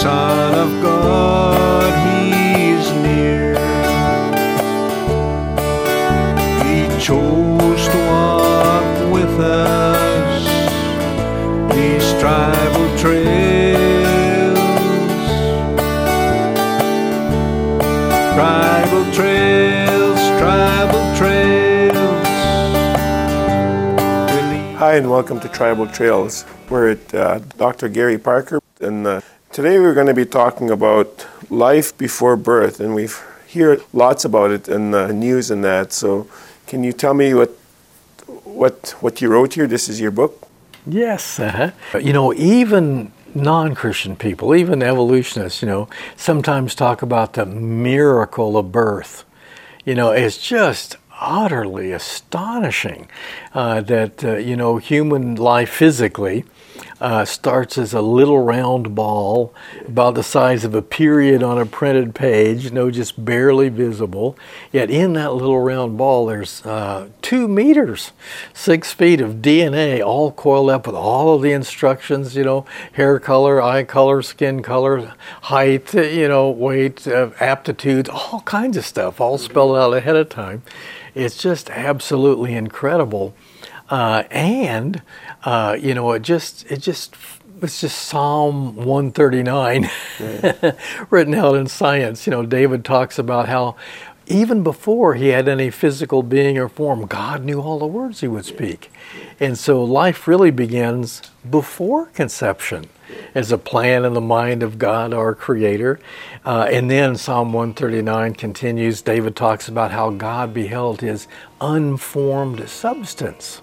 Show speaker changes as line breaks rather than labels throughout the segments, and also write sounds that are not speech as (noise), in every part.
Son of God, He's near. He chose to walk with us these tribal trails. Tribal trails, tribal trails.
Hi, and welcome to Tribal Trails. We're at uh, Dr. Gary Parker, and uh, today we're going to be talking about life before birth, and we hear lots about it in the news and that. So, can you tell me what what what you wrote here? This is your book.
Yes, uh-huh. you know, even non-Christian people, even evolutionists, you know, sometimes talk about the miracle of birth. You know, it's just utterly astonishing uh, that uh, you know human life physically uh, starts as a little round ball about the size of a period on a printed page, you know, just barely visible. Yet in that little round ball, there's uh, two meters, six feet of DNA, all coiled up with all of the instructions, you know, hair color, eye color, skin color, height, you know, weight, uh, aptitudes, all kinds of stuff, all spelled out ahead of time. It's just absolutely incredible. Uh, and uh, you know, it just it just it's just Psalm 139 (laughs) written out in science. You know, David talks about how even before he had any physical being or form, God knew all the words he would speak. And so life really begins before conception as a plan in the mind of God, our Creator. Uh, and then Psalm 139 continues. David talks about how God beheld his unformed substance.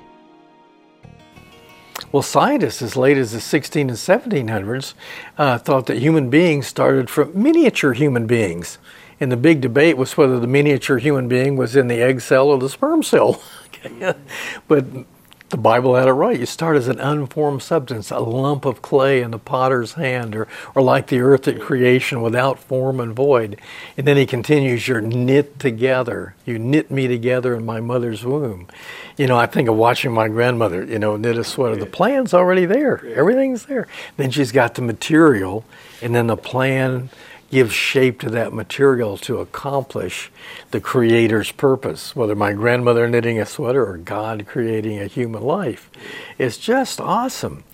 Well, scientists as late as the 16 and 1700s uh, thought that human beings started from miniature human beings. And the big debate was whether the miniature human being was in the egg cell or the sperm cell. (laughs) but the Bible had it right. You start as an unformed substance, a lump of clay in the potter's hand, or, or like the earth at creation without form and void. And then he continues, You're knit together. You knit me together in my mother's womb. You know, I think of watching my grandmother, you know, knit a sweater. The plan's already there, everything's there. Then she's got the material, and then the plan gives shape to that material to accomplish the creator's purpose, whether my grandmother knitting a sweater or God creating a human life. It's just awesome.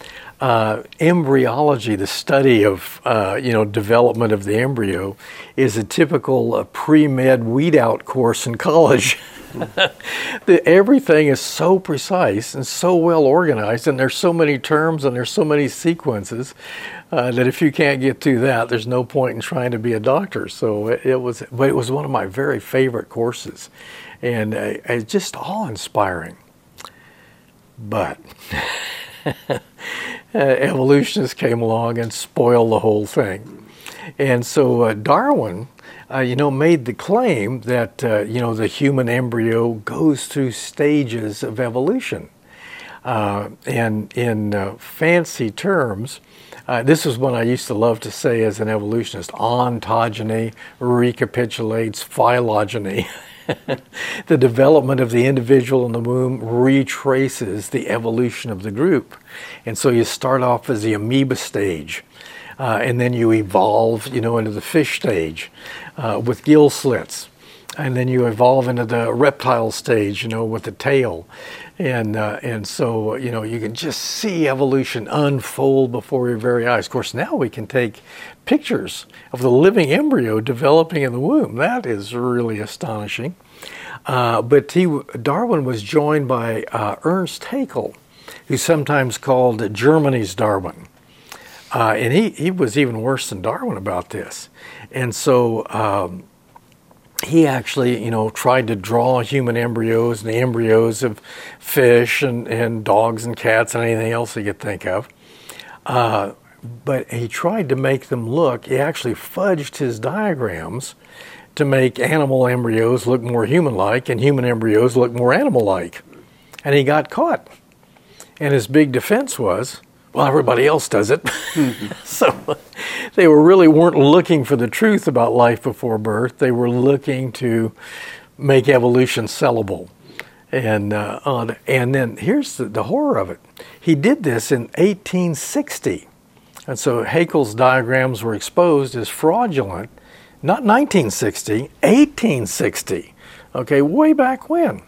Uh, embryology, the study of uh, you know development of the embryo, is a typical uh, pre-med weed out course in college. (laughs) the, everything is so precise and so well organized, and there's so many terms and there's so many sequences uh, that if you can't get through that, there's no point in trying to be a doctor. So it, it was, but it was one of my very favorite courses, and uh, it's just awe inspiring. But (laughs) evolutionists came along and spoiled the whole thing. And so uh, Darwin, uh, you know, made the claim that, uh, you know, the human embryo goes through stages of evolution. Uh, and in uh, fancy terms, uh, this is what I used to love to say as an evolutionist ontogeny recapitulates phylogeny. (laughs) the development of the individual in the womb retraces the evolution of the group. And so you start off as the amoeba stage. Uh, and then you evolve, you know, into the fish stage uh, with gill slits, and then you evolve into the reptile stage, you know, with the tail, and uh, and so you know you can just see evolution unfold before your very eyes. Of course, now we can take pictures of the living embryo developing in the womb. That is really astonishing. Uh, but he, Darwin was joined by uh, Ernst Haeckel, who's sometimes called Germany's Darwin. Uh, and he, he was even worse than Darwin about this. And so um, he actually, you know, tried to draw human embryos and the embryos of fish and, and dogs and cats and anything else he could think of. Uh, but he tried to make them look, he actually fudged his diagrams to make animal embryos look more human like and human embryos look more animal like. And he got caught. And his big defense was, well, everybody else does it. (laughs) so they were really weren't looking for the truth about life before birth. They were looking to make evolution sellable. And uh, on, and then here's the, the horror of it. He did this in 1860. And so Haeckel's diagrams were exposed as fraudulent, not 1960, 1860. Okay, way back when.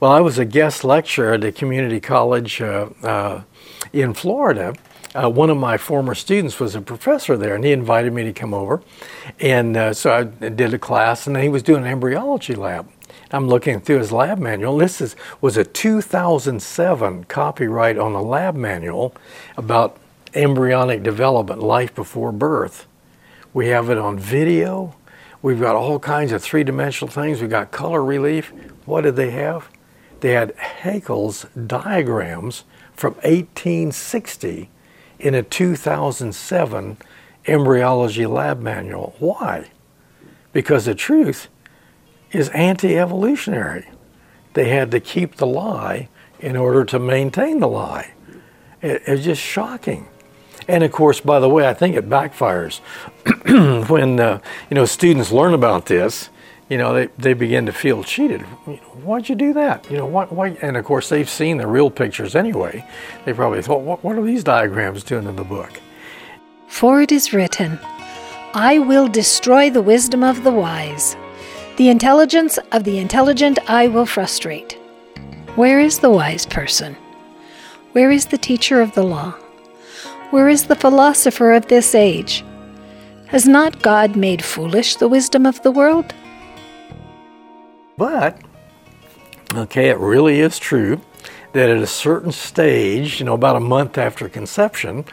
Well, I was a guest lecturer at a community college uh, uh, in Florida. Uh, one of my former students was a professor there, and he invited me to come over. And uh, so I did a class, and he was doing an embryology lab. I'm looking through his lab manual. This is, was a 2007 copyright on a lab manual about embryonic development, life before birth. We have it on video. We've got all kinds of three dimensional things. We've got color relief. What did they have? They had Haeckel's diagrams from 1860 in a 2007 embryology lab manual. Why? Because the truth is anti evolutionary. They had to keep the lie in order to maintain the lie. It, it's just shocking. And of course, by the way, I think it backfires (clears throat) when uh, you know students learn about this. You know, they, they begin to feel cheated. Why'd you do that? You know, why, why? And of course, they've seen the real pictures anyway. They probably thought, what, what are these diagrams doing in the book?
For it is written, I will destroy the wisdom of the wise the intelligence of the intelligent I will frustrate. Where is the wise person? Where is the teacher of the law? Where is the philosopher of this age? Has not God made foolish the wisdom of the world?
But, okay, it really is true that at a certain stage, you know, about a month after conception,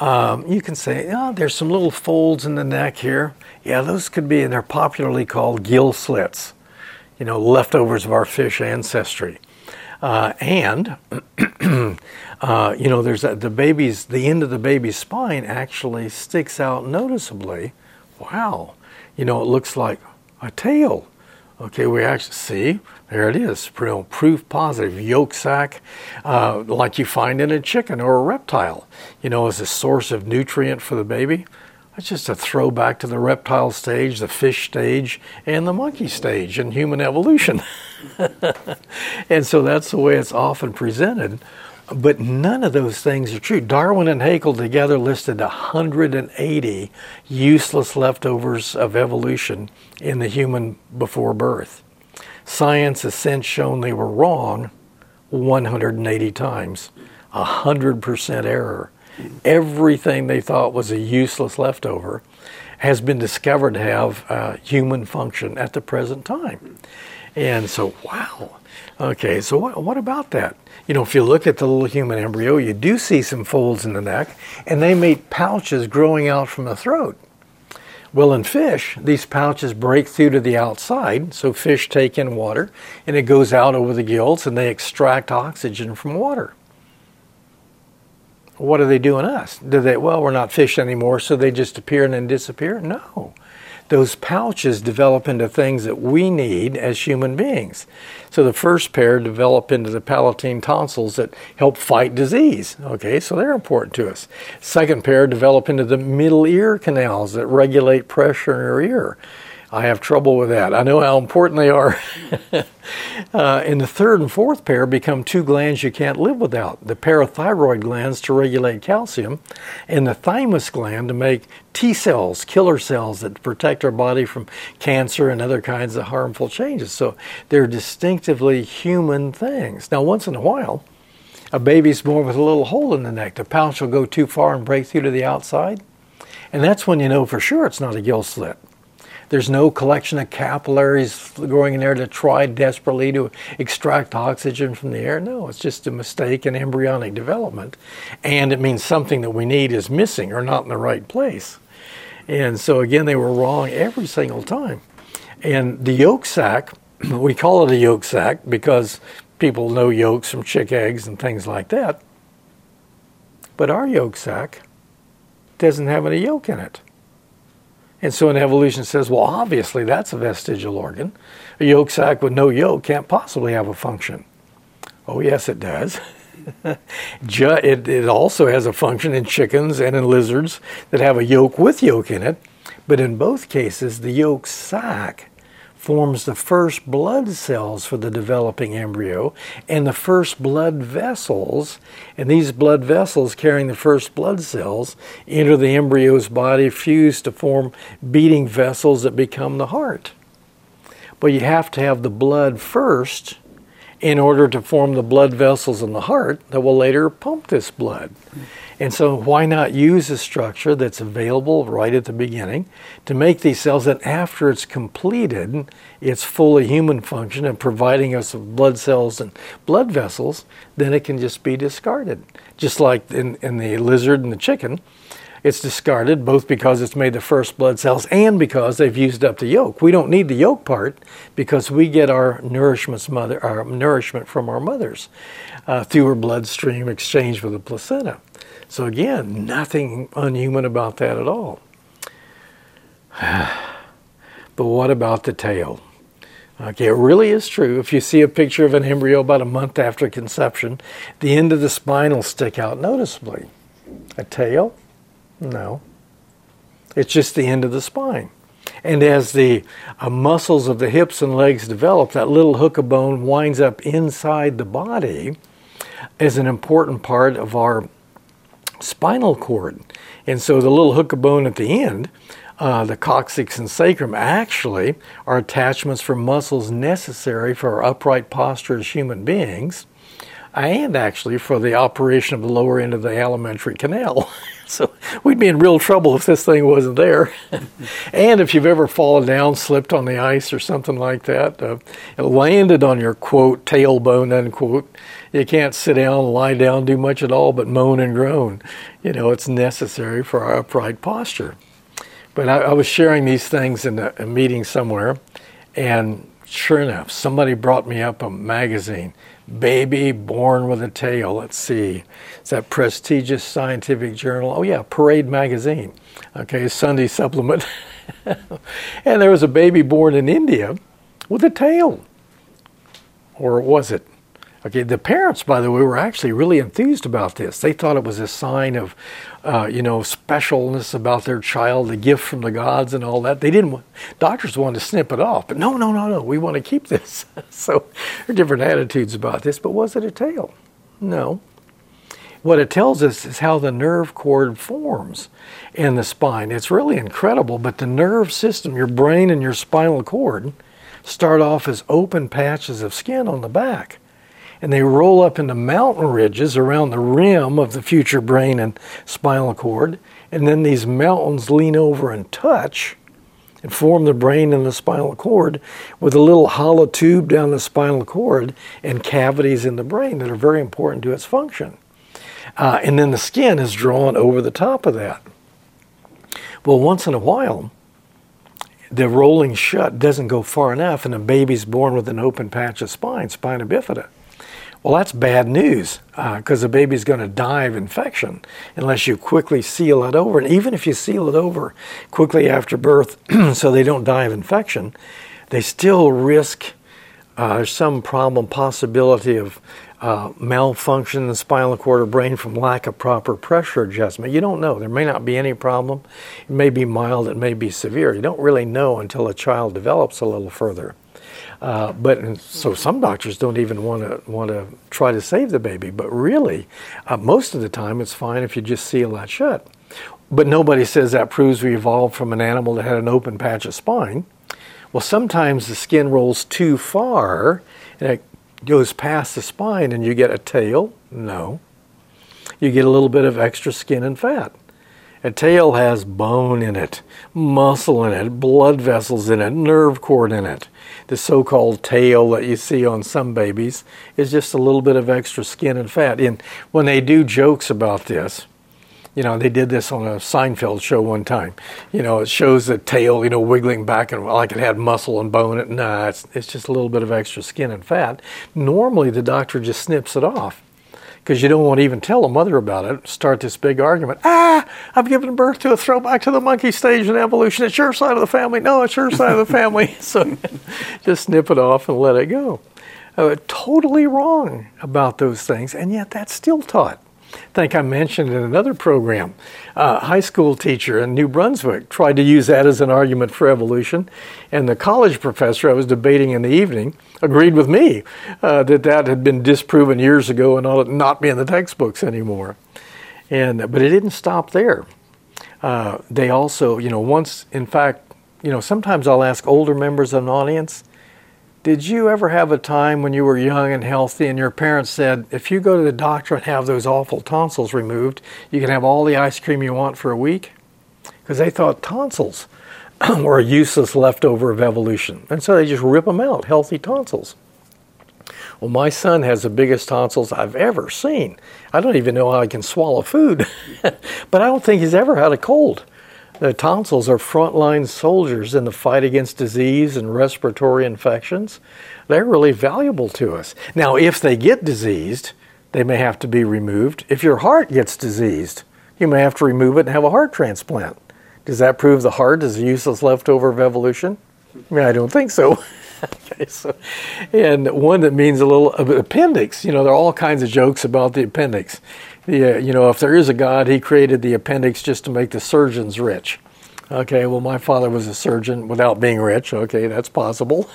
um, you can say, oh, there's some little folds in the neck here. Yeah, those could be, and they're popularly called gill slits, you know, leftovers of our fish ancestry. Uh, and, (clears throat) uh, you know, there's a, the baby's, the end of the baby's spine actually sticks out noticeably. Wow. You know, it looks like a tail. Okay, we actually see there it is, proof positive. Yolk sac, uh, like you find in a chicken or a reptile, you know, as a source of nutrient for the baby. That's just a throwback to the reptile stage, the fish stage, and the monkey stage in human evolution. (laughs) and so that's the way it's often presented. But none of those things are true. Darwin and Haeckel together listed 180 useless leftovers of evolution in the human before birth. Science has since shown they were wrong 180 times, 100% error. Everything they thought was a useless leftover has been discovered to have uh, human function at the present time. And so, wow. Okay, so what, what about that? You know, if you look at the little human embryo, you do see some folds in the neck, and they make pouches growing out from the throat. Well, in fish, these pouches break through to the outside, so fish take in water, and it goes out over the gills, and they extract oxygen from water. What do they do in us? Do they, well, we're not fish anymore, so they just appear and then disappear? No those pouches develop into things that we need as human beings. So the first pair develop into the palatine tonsils that help fight disease. Okay, so they're important to us. Second pair develop into the middle ear canals that regulate pressure in your ear. I have trouble with that. I know how important they are. (laughs) uh, and the third and fourth pair become two glands you can't live without the parathyroid glands to regulate calcium, and the thymus gland to make T cells, killer cells that protect our body from cancer and other kinds of harmful changes. So they're distinctively human things. Now, once in a while, a baby's born with a little hole in the neck. The pouch will go too far and break through to the outside. And that's when you know for sure it's not a gill slit. There's no collection of capillaries growing in there to try desperately to extract oxygen from the air. No, it's just a mistake in embryonic development. And it means something that we need is missing or not in the right place. And so, again, they were wrong every single time. And the yolk sac, (clears throat) we call it a yolk sac because people know yolks from chick eggs and things like that. But our yolk sac doesn't have any yolk in it. And so an evolution says, well, obviously that's a vestigial organ. A yolk sac with no yolk can't possibly have a function. Oh, yes, it does. (laughs) it, it also has a function in chickens and in lizards that have a yolk with yolk in it. But in both cases, the yolk sac forms the first blood cells for the developing embryo and the first blood vessels. And these blood vessels carrying the first blood cells enter the embryo's body, fuse to form beating vessels that become the heart. But you have to have the blood first in order to form the blood vessels in the heart that will later pump this blood. And so, why not use a structure that's available right at the beginning to make these cells that after it's completed, it's fully human function and providing us with blood cells and blood vessels, then it can just be discarded. Just like in, in the lizard and the chicken, it's discarded both because it's made the first blood cells and because they've used up the yolk. We don't need the yolk part because we get our nourishment, mother, our nourishment from our mothers uh, through our bloodstream exchange with the placenta. So again, nothing unhuman about that at all. (sighs) but what about the tail? Okay, it really is true. If you see a picture of an embryo about a month after conception, the end of the spine will stick out noticeably. A tail? No. It's just the end of the spine. And as the uh, muscles of the hips and legs develop, that little hook of bone winds up inside the body as an important part of our spinal cord. And so the little hook of bone at the end, uh, the coccyx and sacrum, actually are attachments for muscles necessary for our upright posture as human beings, and actually for the operation of the lower end of the alimentary canal. (laughs) so we'd be in real trouble if this thing wasn't there. (laughs) and if you've ever fallen down, slipped on the ice or something like that, uh, landed on your quote tailbone unquote you can't sit down, lie down, do much at all but moan and groan. You know, it's necessary for our upright posture. But I, I was sharing these things in a, a meeting somewhere, and sure enough, somebody brought me up a magazine, Baby Born with a Tail. Let's see. It's that prestigious scientific journal. Oh, yeah, Parade Magazine. Okay, Sunday supplement. (laughs) and there was a baby born in India with a tail. Or was it? Okay, the parents, by the way, were actually really enthused about this. They thought it was a sign of, uh, you know, specialness about their child, the gift from the gods, and all that. They didn't. Doctors wanted to snip it off, but no, no, no, no. We want to keep this. (laughs) so there are different attitudes about this. But was it a tail? No. What it tells us is how the nerve cord forms in the spine. It's really incredible. But the nerve system, your brain and your spinal cord, start off as open patches of skin on the back and they roll up into mountain ridges around the rim of the future brain and spinal cord. And then these mountains lean over and touch and form the brain and the spinal cord with a little hollow tube down the spinal cord and cavities in the brain that are very important to its function. Uh, and then the skin is drawn over the top of that. Well, once in a while, the rolling shut doesn't go far enough, and a baby's born with an open patch of spine, spina bifida. Well, that's bad news because uh, the baby's going to die of infection unless you quickly seal it over. And even if you seal it over quickly after birth (clears throat) so they don't die of infection, they still risk uh, some problem, possibility of uh, malfunction in the spinal cord or brain from lack of proper pressure adjustment. You don't know. There may not be any problem. It may be mild, it may be severe. You don't really know until a child develops a little further. Uh, but so some doctors don't even want to want to try to save the baby. But really, uh, most of the time, it's fine if you just seal that shut. But nobody says that proves we evolved from an animal that had an open patch of spine. Well, sometimes the skin rolls too far and it goes past the spine, and you get a tail. No, you get a little bit of extra skin and fat. A tail has bone in it, muscle in it, blood vessels in it, nerve cord in it. The so called tail that you see on some babies is just a little bit of extra skin and fat. And when they do jokes about this, you know, they did this on a Seinfeld show one time. You know, it shows the tail, you know, wiggling back and like it had muscle and bone. It nah, it's, it's just a little bit of extra skin and fat. Normally, the doctor just snips it off because you don't want to even tell a mother about it. Start this big argument. Ah, I've given birth to a throwback to the monkey stage in evolution. It's your side of the family. No, it's your side of the family. (laughs) so just snip it off and let it go. Uh, totally wrong about those things, and yet that's still taught. Think I mentioned in another program, a high school teacher in New Brunswick tried to use that as an argument for evolution, and the college professor I was debating in the evening agreed with me uh, that that had been disproven years ago and ought not be in the textbooks anymore. And but it didn't stop there. Uh, they also, you know, once in fact, you know, sometimes I'll ask older members of an audience did you ever have a time when you were young and healthy and your parents said, if you go to the doctor and have those awful tonsils removed, you can have all the ice cream you want for a week? Because they thought tonsils (clears throat) were a useless leftover of evolution. And so they just rip them out, healthy tonsils. Well, my son has the biggest tonsils I've ever seen. I don't even know how he can swallow food, (laughs) but I don't think he's ever had a cold. The tonsils are frontline soldiers in the fight against disease and respiratory infections. They're really valuable to us. Now, if they get diseased, they may have to be removed. If your heart gets diseased, you may have to remove it and have a heart transplant. Does that prove the heart is a useless leftover of evolution? I, mean, I don't think so. (laughs) okay, so, and one that means a little uh, appendix. You know, there are all kinds of jokes about the appendix uh, you know, if there is a God, he created the appendix just to make the surgeons rich. Okay, well, my father was a surgeon without being rich. Okay, that's possible.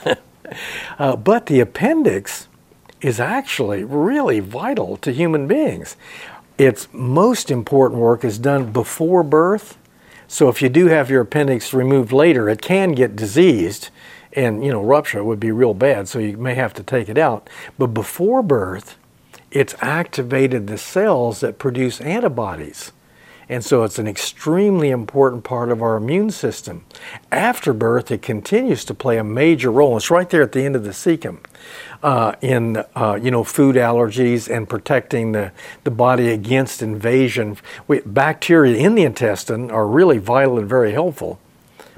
(laughs) uh, but the appendix is actually really vital to human beings. Its most important work is done before birth. So if you do have your appendix removed later, it can get diseased and, you know, rupture would be real bad. So you may have to take it out. But before birth, it's activated the cells that produce antibodies. And so it's an extremely important part of our immune system. After birth, it continues to play a major role. It's right there at the end of the cecum uh, in uh, you know food allergies and protecting the, the body against invasion. We, bacteria in the intestine are really vital and very helpful,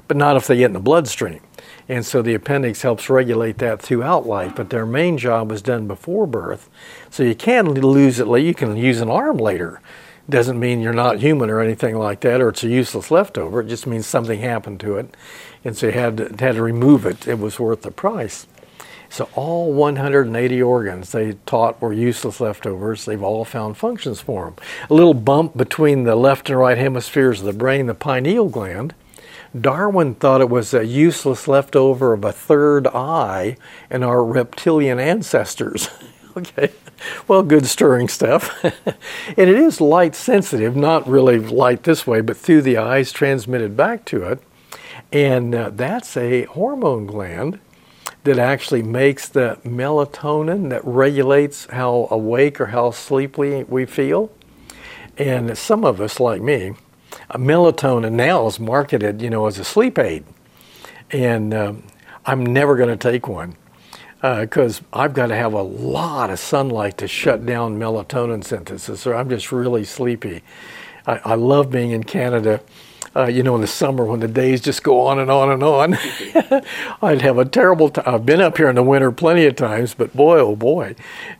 but not if they get in the bloodstream. And so the appendix helps regulate that throughout life, but their main job is done before birth. So you can lose it, you can use an arm later. Doesn't mean you're not human or anything like that, or it's a useless leftover. It just means something happened to it. And so you had to, had to remove it. It was worth the price. So all 180 organs they taught were useless leftovers. They've all found functions for them. A little bump between the left and right hemispheres of the brain, the pineal gland, Darwin thought it was a useless leftover of a third eye in our reptilian ancestors. (laughs) okay, well, good stirring stuff. (laughs) and it is light sensitive, not really light this way, but through the eyes transmitted back to it. And uh, that's a hormone gland that actually makes the melatonin that regulates how awake or how sleepy we feel. And some of us, like me, melatonin now is marketed, you know, as a sleep aid, and um, I'm never going to take one because uh, I've got to have a lot of sunlight to shut down melatonin synthesis, or I'm just really sleepy. I, I love being in Canada. Uh, you know, in the summer when the days just go on and on and on, (laughs) I'd have a terrible time. I've been up here in the winter plenty of times, but boy, oh boy,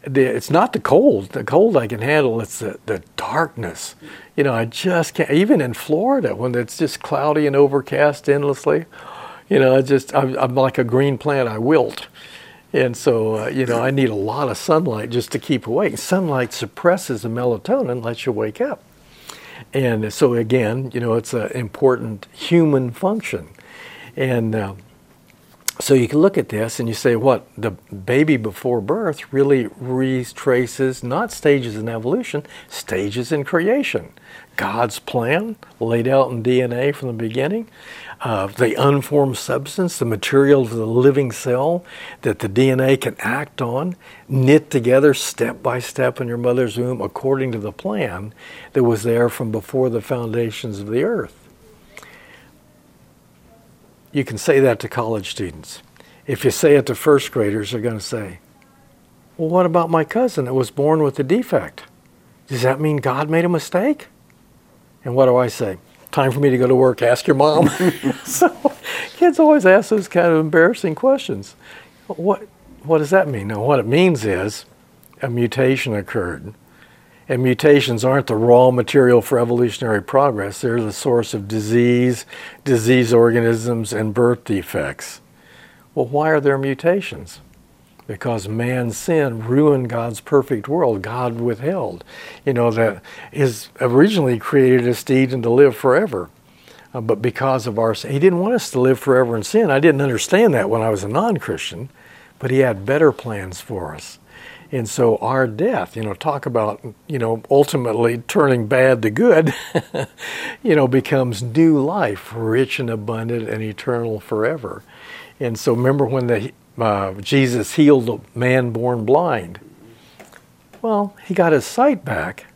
the, it's not the cold. The cold I can handle. It's the, the darkness you know, I just can't. Even in Florida, when it's just cloudy and overcast endlessly, you know, I just I'm, I'm like a green plant. I wilt, and so uh, you know, I need a lot of sunlight just to keep awake. Sunlight suppresses the melatonin, lets you wake up, and so again, you know, it's an important human function, and. Uh, so you can look at this and you say, what the baby before birth really retraces not stages in evolution, stages in creation. God's plan laid out in DNA from the beginning, uh, the unformed substance, the material of the living cell that the DNA can act on, knit together step by step in your mother's womb according to the plan that was there from before the foundations of the earth. You can say that to college students. If you say it to first graders, they're going to say, Well, what about my cousin that was born with a defect? Does that mean God made a mistake? And what do I say? Time for me to go to work, ask your mom. (laughs) so kids always ask those kind of embarrassing questions. What, what does that mean? Now, what it means is a mutation occurred And mutations aren't the raw material for evolutionary progress, they're the source of disease, disease organisms, and birth defects. Well, why are there mutations? Because man's sin ruined God's perfect world. God withheld. You know, that is originally created us to eat and to live forever. Uh, but because of our sin, He didn't want us to live forever in sin. I didn't understand that when I was a non Christian, but He had better plans for us. And so our death, you know, talk about, you know, ultimately turning bad to good, (laughs) you know, becomes new life, rich and abundant and eternal forever. And so remember when the, uh, Jesus healed a man born blind? Well, he got his sight back.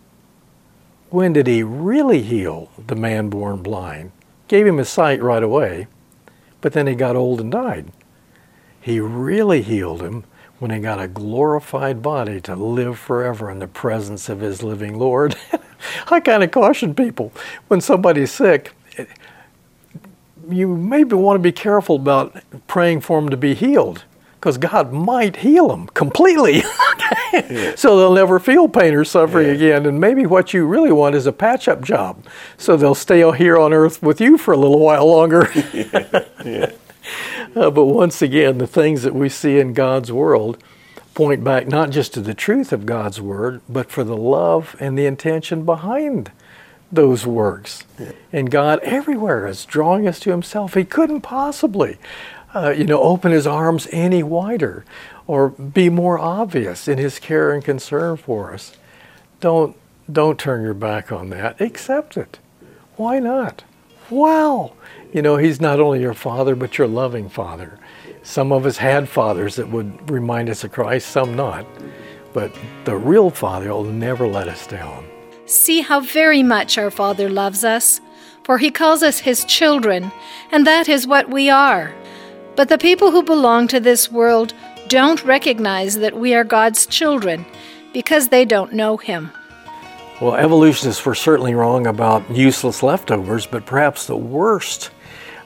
When did he really heal the man born blind? Gave him his sight right away, but then he got old and died. He really healed him when he got a glorified body to live forever in the presence of his living Lord. (laughs) I kind of caution people when somebody's sick, you maybe want to be careful about praying for them to be healed because God might heal them completely. (laughs) yeah. So they'll never feel pain or suffering yeah. again. And maybe what you really want is a patch up job. So they'll stay here on earth with you for a little while longer. (laughs) yeah. (laughs) Uh, but once again, the things that we see in God's world point back not just to the truth of God's word, but for the love and the intention behind those works. Yeah. And God everywhere is drawing us to Himself. He couldn't possibly, uh, you know, open His arms any wider or be more obvious in His care and concern for us. Don't don't turn your back on that. Accept it. Why not? Wow, you know, He's not only your Father, but your loving Father. Some of us had fathers that would remind us of Christ, some not. But the real Father will never let us down.
See how very much our Father loves us, for He calls us His children, and that is what we are. But the people who belong to this world don't recognize that we are God's children because they don't know Him.
Well, evolutionists were certainly wrong about useless leftovers, but perhaps the worst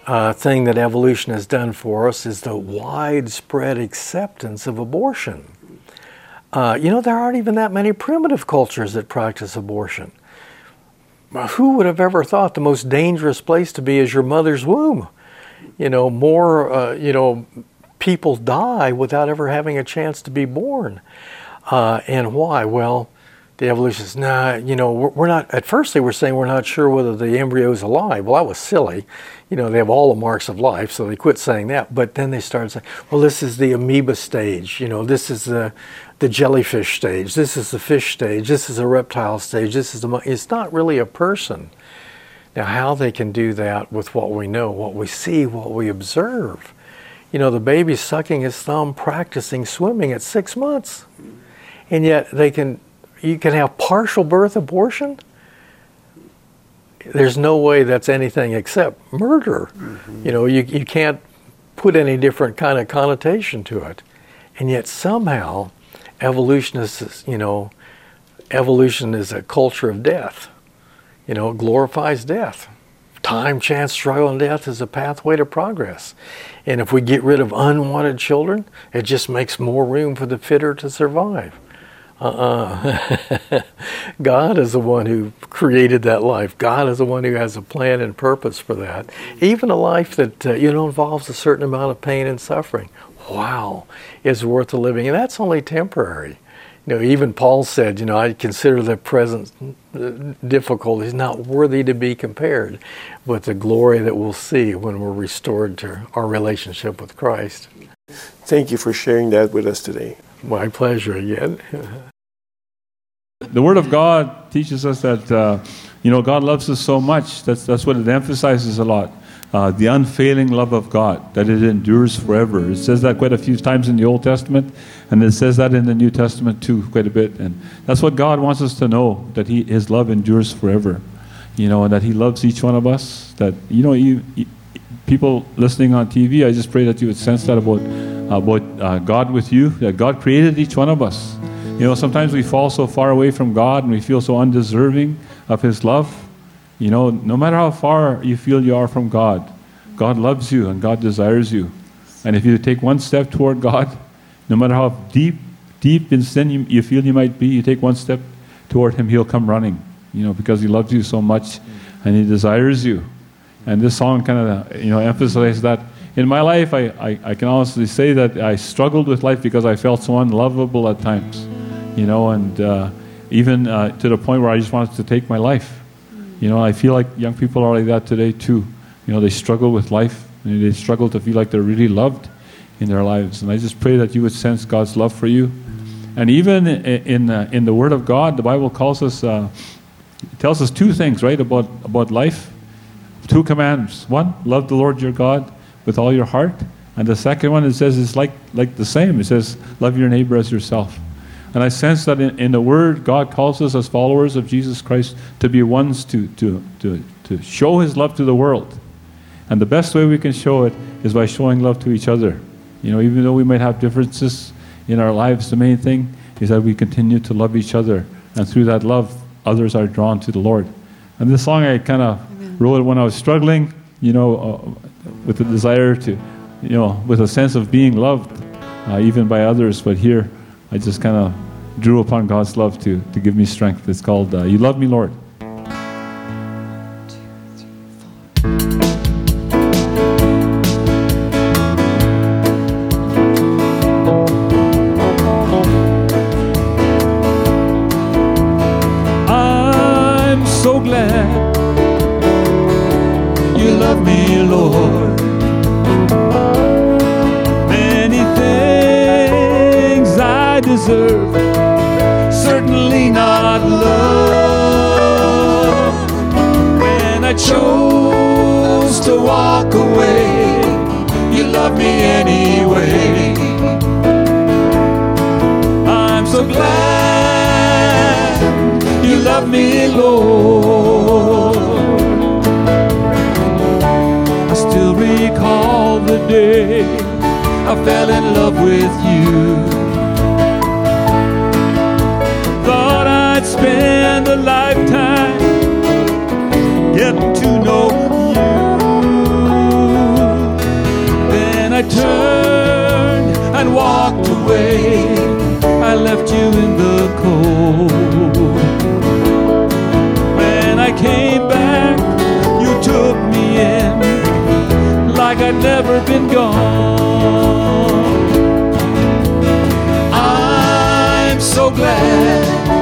uh, thing that evolution has done for us is the widespread acceptance of abortion. Uh, you know, there aren't even that many primitive cultures that practice abortion. Who would have ever thought the most dangerous place to be is your mother's womb? You know, more, uh, you know, people die without ever having a chance to be born. Uh, and why? Well, the evolutionists, nah, you know, we're, we're, not, at first they were saying we're not sure whether the embryo is alive. Well, that was silly. You know, they have all the marks of life, so they quit saying that. But then they started saying, well, this is the amoeba stage. You know, this is the, the jellyfish stage. This is the fish stage. This is a reptile stage. This is the, it's not really a person. Now, how they can do that with what we know, what we see, what we observe. You know, the baby's sucking his thumb, practicing swimming at six months. And yet they can you can have partial birth abortion. There's no way that's anything except murder. Mm-hmm. You know, you, you can't put any different kind of connotation to it. And yet somehow evolutionists, you know, evolution is a culture of death. You know, it glorifies death. Time, chance, struggle, and death is a pathway to progress. And if we get rid of unwanted children, it just makes more room for the fitter to survive. Uh-uh. (laughs) God is the one who created that life. God is the one who has a plan and purpose for that. Even a life that uh, you know involves a certain amount of pain and suffering. Wow, is worth the living, and that's only temporary. You know, even Paul said, you know, I consider the present uh, difficulties not worthy to be compared with the glory that we'll see when we're restored to our relationship with Christ.
Thank you for sharing that with us today.
My pleasure again. (laughs)
the Word of God teaches us that, uh, you know, God loves us so much. That's, that's what it emphasizes a lot. Uh, the unfailing love of God, that it endures forever. It says that quite a few times in the Old Testament, and it says that in the New Testament too, quite a bit. And that's what God wants us to know that he, His love endures forever. You know, and that He loves each one of us. That, you know, you, you people listening on TV, I just pray that you would sense that about about uh, God with you, that God created each one of us. You know, sometimes we fall so far away from God and we feel so undeserving of His love. You know, no matter how far you feel you are from God, God loves you and God desires you. And if you take one step toward God, no matter how deep, deep in sin you, you feel you might be, you take one step
toward Him, He'll come running, you know, because He loves you so much and He desires you. And this song kind of, you know, emphasizes that. In my life, I, I, I can honestly say that I struggled with life because I felt so unlovable at times, you know, and uh, even uh, to the point where I just wanted to take my life. You know, I feel like young people are like that today too. You know, they struggle with life and they struggle to feel like they're really loved in their lives. And I just pray that you would sense God's love for you. And even in, in, uh, in the Word of God, the Bible calls us, uh, tells us two things, right, about, about life. Two commands. One, love the Lord your God with all your heart. And the second one, it says, it's like, like the same. It says, love your neighbor as yourself. And I sense that in, in the Word, God calls us as followers of Jesus Christ to be ones to, to, to, to show His love to the world. And the best way we can show it is by showing love to each other. You know, even though we might have differences in our lives, the main thing is that we continue to love each other. And through that love, others are drawn to the Lord. And this song, I kind of wrote it when I was struggling, you know, uh, with the desire to, you know, with a sense of being loved, uh, even by others. But here, I just kind of drew upon God's love to, to give me strength. It's called uh, You Love Me, Lord. Fell in love with you. Thought I'd spend a lifetime getting to know you. Then I turned and walked away. I left you in the cold. When I came back, you took me in like I'd never been gone. So glad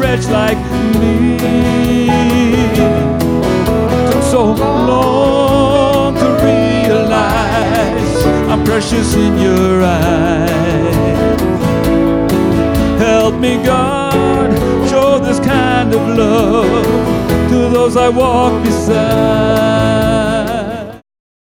wretch like me. Took so long to realize I'm precious in your eyes. Help me, God, show this kind of love to those I walk beside.